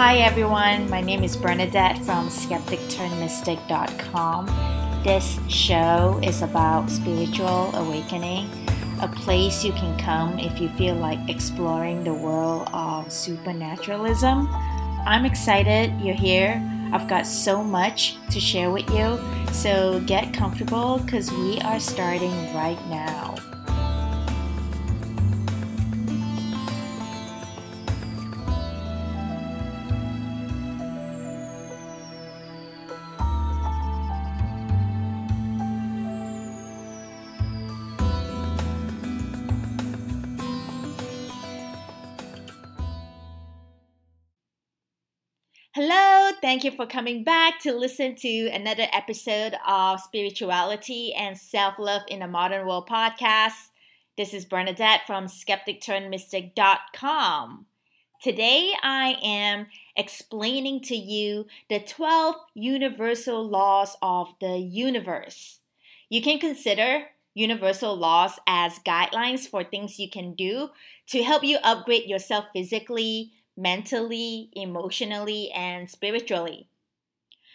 Hi everyone, my name is Bernadette from skepticturnmystic.com. This show is about spiritual awakening, a place you can come if you feel like exploring the world of supernaturalism. I'm excited you're here. I've got so much to share with you, so get comfortable because we are starting right now. Thank you for coming back to listen to another episode of Spirituality and Self Love in a Modern World podcast. This is Bernadette from skepticturnmystic.com. Today I am explaining to you the 12 universal laws of the universe. You can consider universal laws as guidelines for things you can do to help you upgrade yourself physically mentally, emotionally, and spiritually.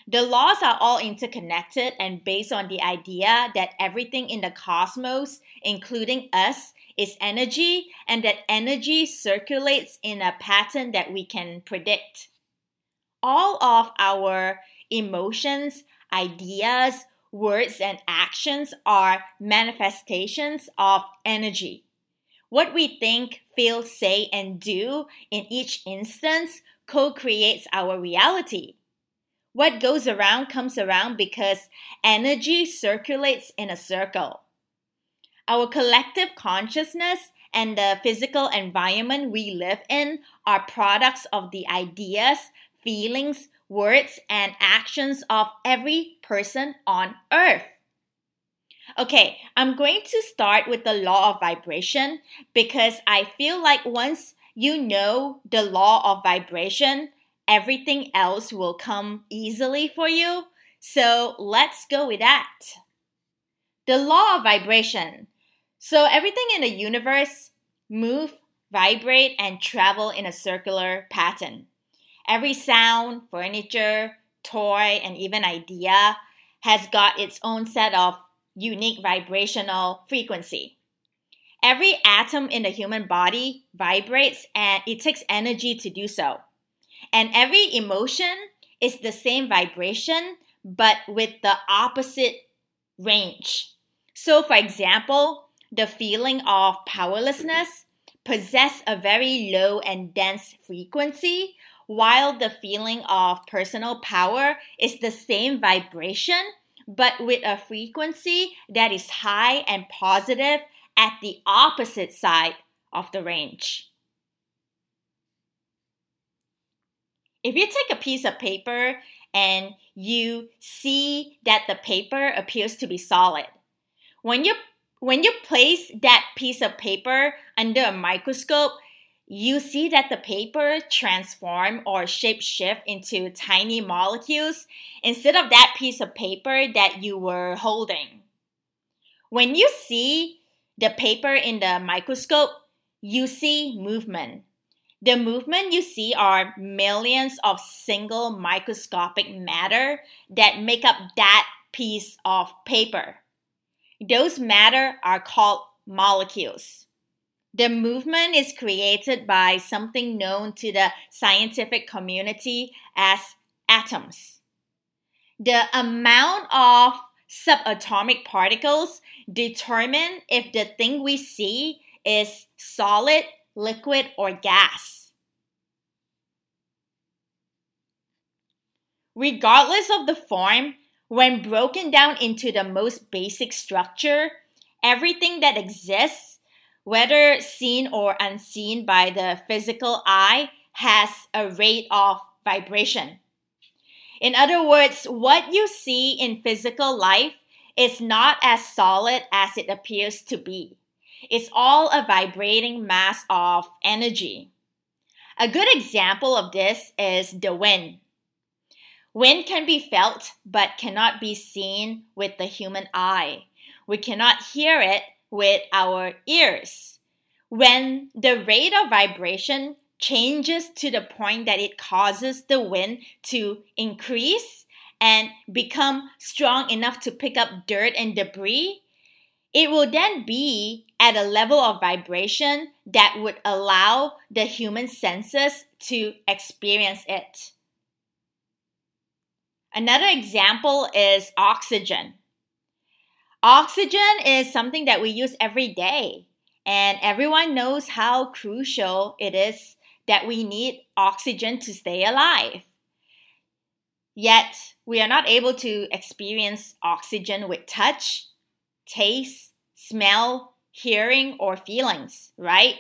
The laws are all interconnected and based on the idea that everything in the cosmos, including us, is energy and that energy circulates in a pattern that we can predict. All of our emotions, ideas, words, and actions are manifestations of energy. What we think, feel, say, and do in each instance co creates our reality. What goes around comes around because energy circulates in a circle. Our collective consciousness and the physical environment we live in are products of the ideas, feelings, words, and actions of every person on earth. Okay, I'm going to start with the law of vibration because I feel like once you know the law of vibration, everything else will come easily for you. So let's go with that. The law of vibration. So everything in the universe move, vibrate, and travel in a circular pattern. Every sound, furniture, toy, and even idea has got its own set of unique vibrational frequency. Every atom in the human body vibrates and it takes energy to do so. And every emotion is the same vibration but with the opposite range. So, for example, the feeling of powerlessness possess a very low and dense frequency, while the feeling of personal power is the same vibration but with a frequency that is high and positive at the opposite side of the range. If you take a piece of paper and you see that the paper appears to be solid, when you when you place that piece of paper under a microscope, you see that the paper transform or shape shift into tiny molecules instead of that piece of paper that you were holding. When you see the paper in the microscope, you see movement. The movement you see are millions of single microscopic matter that make up that piece of paper. Those matter are called molecules. The movement is created by something known to the scientific community as atoms. The amount of subatomic particles determine if the thing we see is solid, liquid, or gas. Regardless of the form, when broken down into the most basic structure, everything that exists whether seen or unseen by the physical eye, has a rate of vibration. In other words, what you see in physical life is not as solid as it appears to be. It's all a vibrating mass of energy. A good example of this is the wind. Wind can be felt but cannot be seen with the human eye. We cannot hear it with our ears. When the rate of vibration changes to the point that it causes the wind to increase and become strong enough to pick up dirt and debris, it will then be at a level of vibration that would allow the human senses to experience it. Another example is oxygen. Oxygen is something that we use every day, and everyone knows how crucial it is that we need oxygen to stay alive. Yet, we are not able to experience oxygen with touch, taste, smell, hearing, or feelings, right?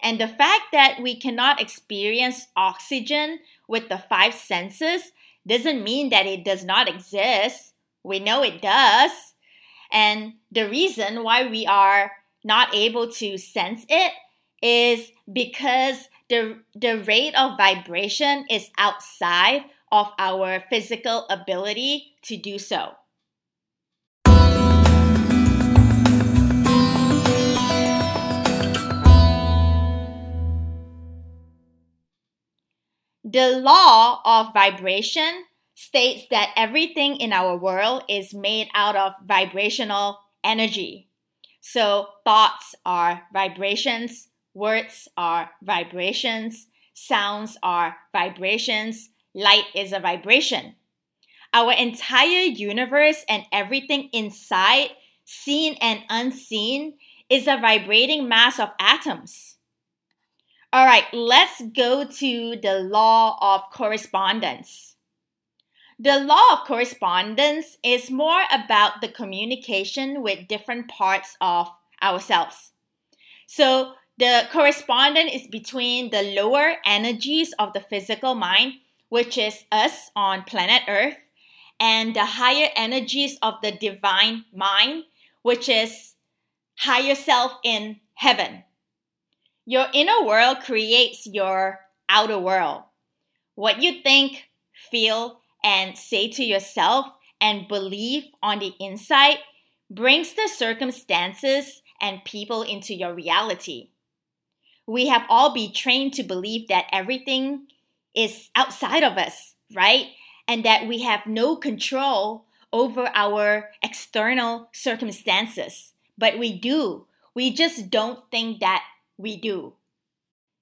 And the fact that we cannot experience oxygen with the five senses doesn't mean that it does not exist. We know it does. And the reason why we are not able to sense it is because the, the rate of vibration is outside of our physical ability to do so. The law of vibration states that everything in our world is made out of vibrational energy. So, thoughts are vibrations, words are vibrations, sounds are vibrations, light is a vibration. Our entire universe and everything inside, seen and unseen, is a vibrating mass of atoms. All right, let's go to the law of correspondence. The law of correspondence is more about the communication with different parts of ourselves. So, the correspondence is between the lower energies of the physical mind, which is us on planet Earth, and the higher energies of the divine mind, which is higher self in heaven. Your inner world creates your outer world. What you think, feel, and say to yourself and believe on the inside brings the circumstances and people into your reality. We have all been trained to believe that everything is outside of us, right? And that we have no control over our external circumstances. But we do. We just don't think that we do.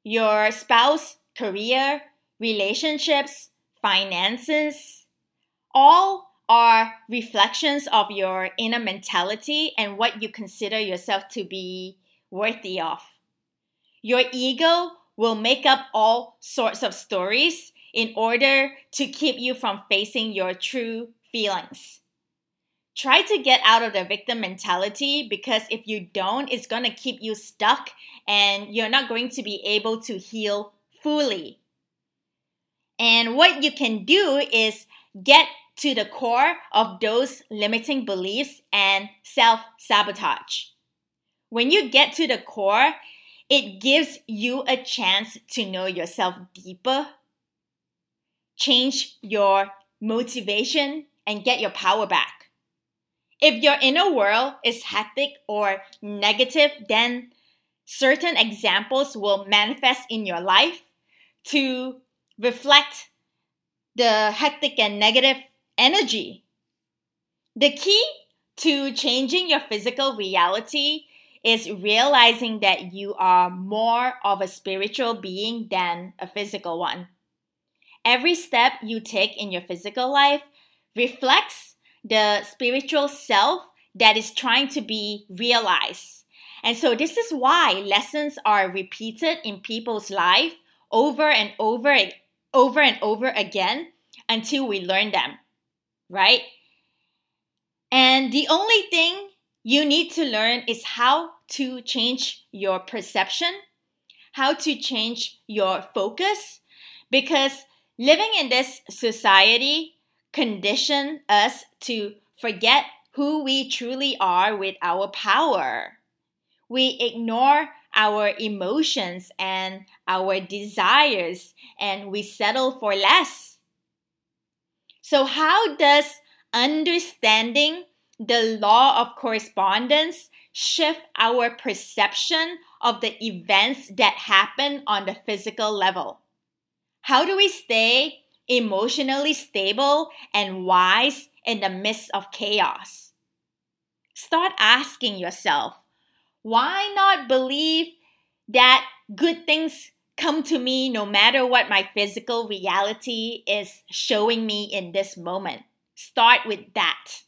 Your spouse, career, relationships, finances, all are reflections of your inner mentality and what you consider yourself to be worthy of. Your ego will make up all sorts of stories in order to keep you from facing your true feelings try to get out of the victim mentality because if you don't, it's going to keep you stuck and you're not going to be able to heal fully. And what you can do is get to the core of those limiting beliefs and self sabotage. When you get to the core, it gives you a chance to know yourself deeper, change your motivation, and get your power back. If your inner world is hectic or negative, then certain examples will manifest in your life to reflect the hectic and negative energy. The key to changing your physical reality is realizing that you are more of a spiritual being than a physical one. Every step you take in your physical life reflects the spiritual self that is trying to be realized. And so this is why lessons are repeated in people's life over and over over and over again until we learn them, right? And the only thing you need to learn is how to change your perception, how to change your focus because living in this society condition us to forget who we truly are with our power. We ignore our emotions and our desires and we settle for less. So, how does understanding the law of correspondence shift our perception of the events that happen on the physical level. How do we stay emotionally stable and wise in the midst of chaos? Start asking yourself, why not believe that good things come to me no matter what my physical reality is showing me in this moment. Start with that.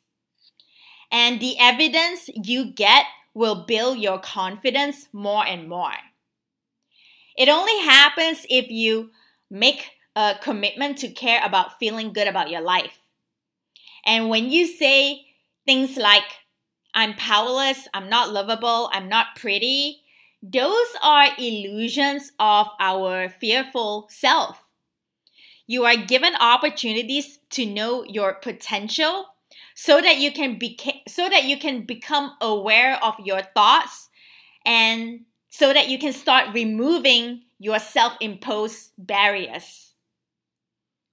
And the evidence you get will build your confidence more and more. It only happens if you make a commitment to care about feeling good about your life. And when you say things like, I'm powerless, I'm not lovable, I'm not pretty, those are illusions of our fearful self. You are given opportunities to know your potential so that you can beca- so that you can become aware of your thoughts and so that you can start removing your self-imposed barriers.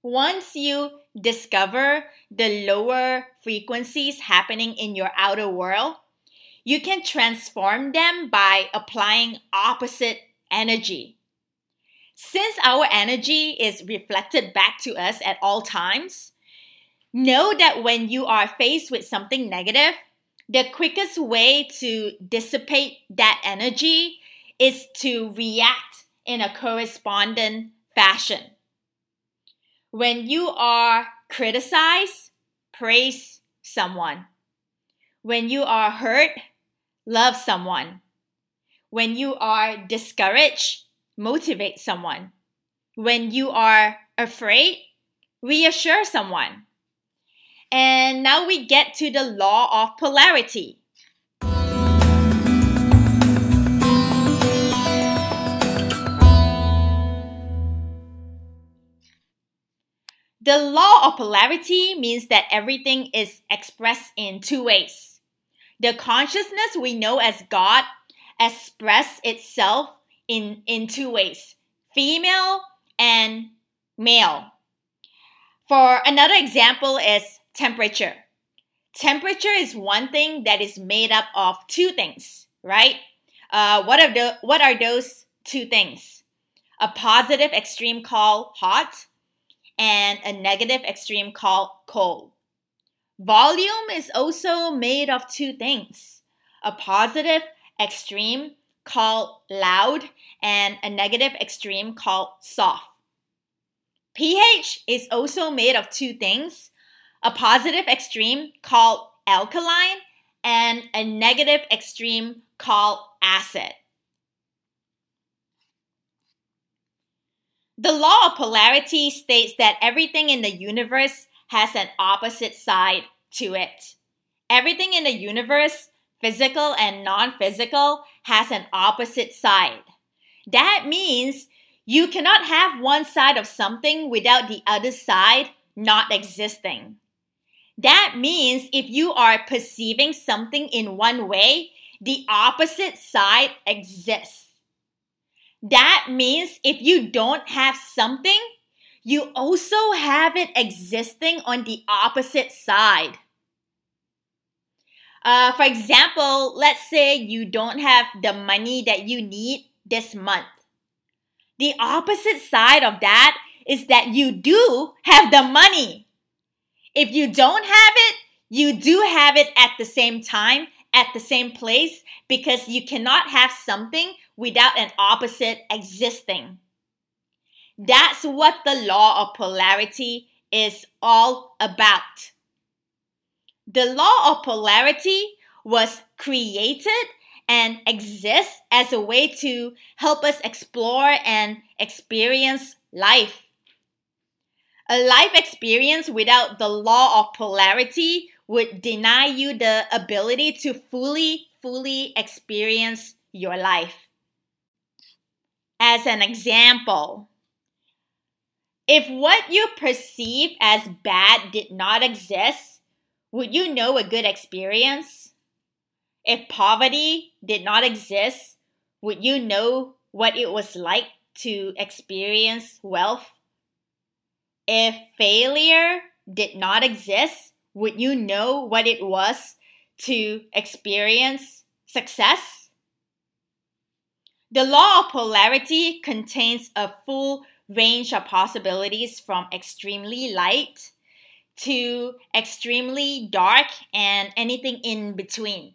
Once you discover the lower frequencies happening in your outer world, you can transform them by applying opposite energy. Since our energy is reflected back to us at all times, know that when you are faced with something negative, the quickest way to dissipate that energy is to react in a correspondent fashion. When you are criticized, praise someone. When you are hurt, love someone. When you are discouraged, motivate someone. When you are afraid, reassure someone. And now we get to the law of polarity. The law of polarity means that everything is expressed in two ways. The consciousness we know as God express itself in, in two ways female and male. For another example is temperature. Temperature is one thing that is made up of two things, right? Uh, what are the what are those two things? A positive extreme called hot, and a negative extreme called cold. Volume is also made of two things a positive extreme called loud and a negative extreme called soft. pH is also made of two things a positive extreme called alkaline and a negative extreme called acid. The law of polarity states that everything in the universe has an opposite side to it. Everything in the universe, physical and non physical, has an opposite side. That means you cannot have one side of something without the other side not existing. That means if you are perceiving something in one way, the opposite side exists. That means if you don't have something, you also have it existing on the opposite side. Uh, for example, let's say you don't have the money that you need this month. The opposite side of that is that you do have the money. If you don't have it, you do have it at the same time, at the same place, because you cannot have something without an opposite existing. That's what the law of polarity is all about. The law of polarity was created and exists as a way to help us explore and experience life. A life experience without the law of polarity would deny you the ability to fully, fully experience your life. As an example, if what you perceive as bad did not exist, would you know a good experience? If poverty did not exist, would you know what it was like to experience wealth? If failure did not exist, would you know what it was to experience success? The law of polarity contains a full range of possibilities from extremely light to extremely dark and anything in between.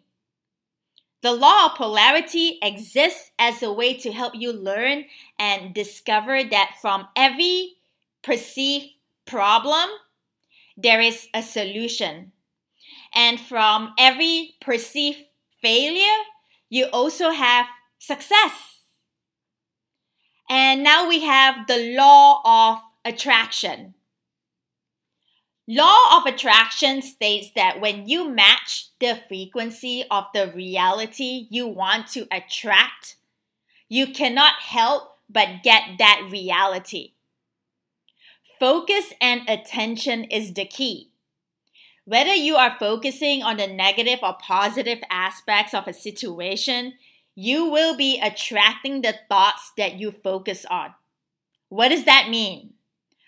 The law of polarity exists as a way to help you learn and discover that from every perceived problem, there is a solution. And from every perceived failure, you also have success. And now we have the law of attraction. Law of attraction states that when you match the frequency of the reality you want to attract, you cannot help but get that reality. Focus and attention is the key. Whether you are focusing on the negative or positive aspects of a situation, you will be attracting the thoughts that you focus on. What does that mean?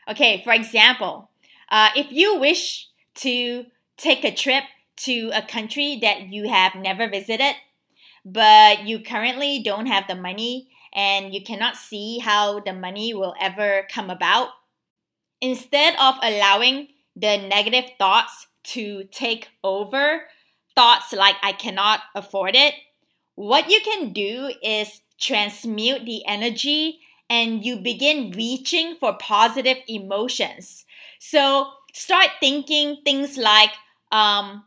Okay, for example, uh, if you wish to take a trip to a country that you have never visited, but you currently don't have the money and you cannot see how the money will ever come about, instead of allowing the negative thoughts to take over thoughts like I cannot afford it, what you can do is transmute the energy and you begin reaching for positive emotions. So start thinking things like um,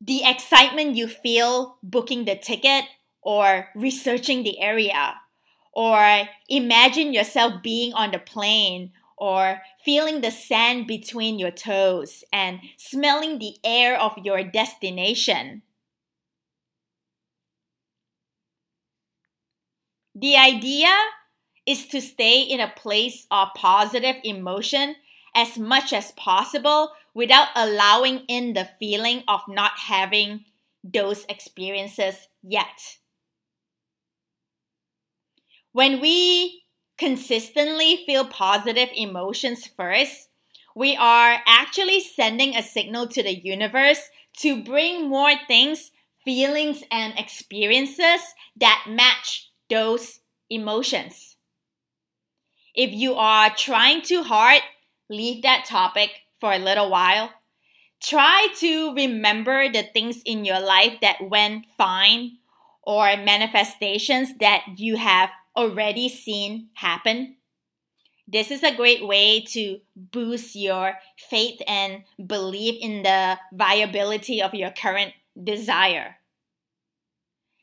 the excitement you feel booking the ticket or researching the area, or imagine yourself being on the plane or feeling the sand between your toes and smelling the air of your destination. The idea is to stay in a place of positive emotion as much as possible without allowing in the feeling of not having those experiences yet. When we consistently feel positive emotions first, we are actually sending a signal to the universe to bring more things, feelings, and experiences that match those emotions. If you are trying too hard, leave that topic for a little while. Try to remember the things in your life that went fine or manifestations that you have already seen happen. This is a great way to boost your faith and belief in the viability of your current desire.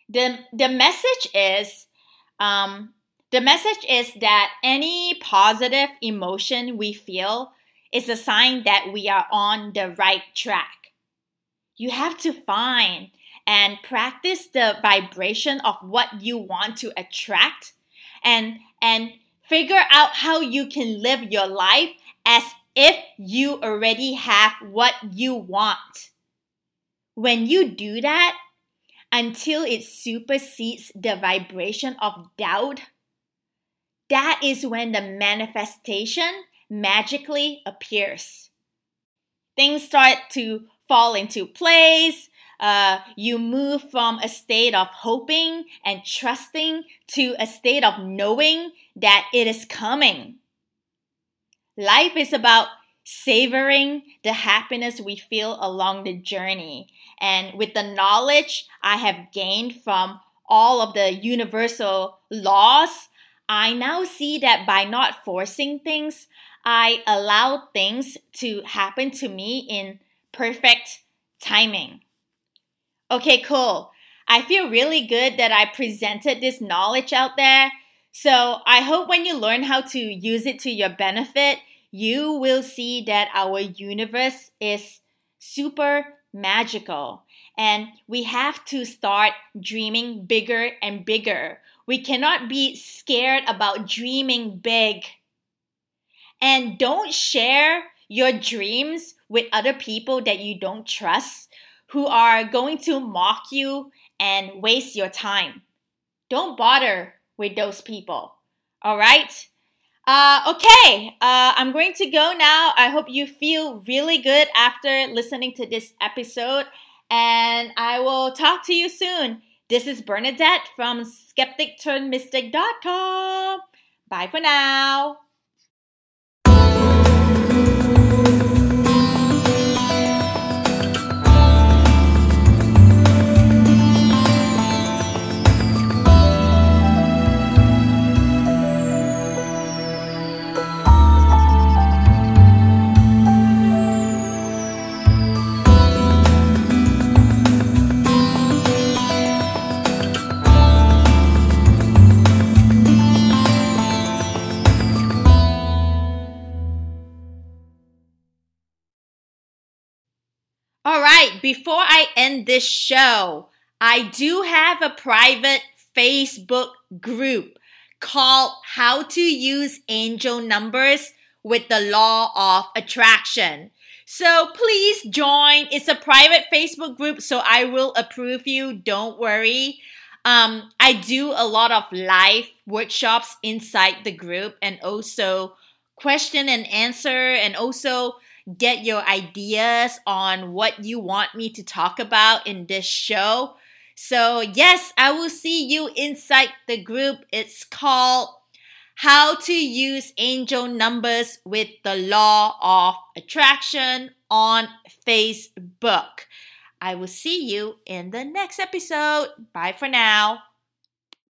The, the message is um, the message is that any positive emotion we feel is a sign that we are on the right track. You have to find and practice the vibration of what you want to attract and and figure out how you can live your life as if you already have what you want. When you do that, until it supersedes the vibration of doubt, that is when the manifestation magically appears. Things start to fall into place, uh, you move from a state of hoping and trusting to a state of knowing that it is coming. Life is about savoring the happiness we feel along the journey. And with the knowledge I have gained from all of the universal laws, I now see that by not forcing things, I allow things to happen to me in perfect timing. Okay, cool. I feel really good that I presented this knowledge out there. So I hope when you learn how to use it to your benefit, you will see that our universe is super magical. And we have to start dreaming bigger and bigger. We cannot be scared about dreaming big. And don't share your dreams with other people that you don't trust who are going to mock you and waste your time. Don't bother with those people. All right? Uh, okay, uh, I'm going to go now. I hope you feel really good after listening to this episode, and I will talk to you soon. This is Bernadette from skepticturnmystic.com. Bye for now. Before I end this show, I do have a private Facebook group called How to Use Angel Numbers with the Law of Attraction. So please join. It's a private Facebook group, so I will approve you. Don't worry. Um, I do a lot of live workshops inside the group and also question and answer and also get your ideas on what you want me to talk about in this show. So, yes, I will see you inside the group. It's called How to Use Angel Numbers with the Law of Attraction on Facebook. I will see you in the next episode. Bye for now.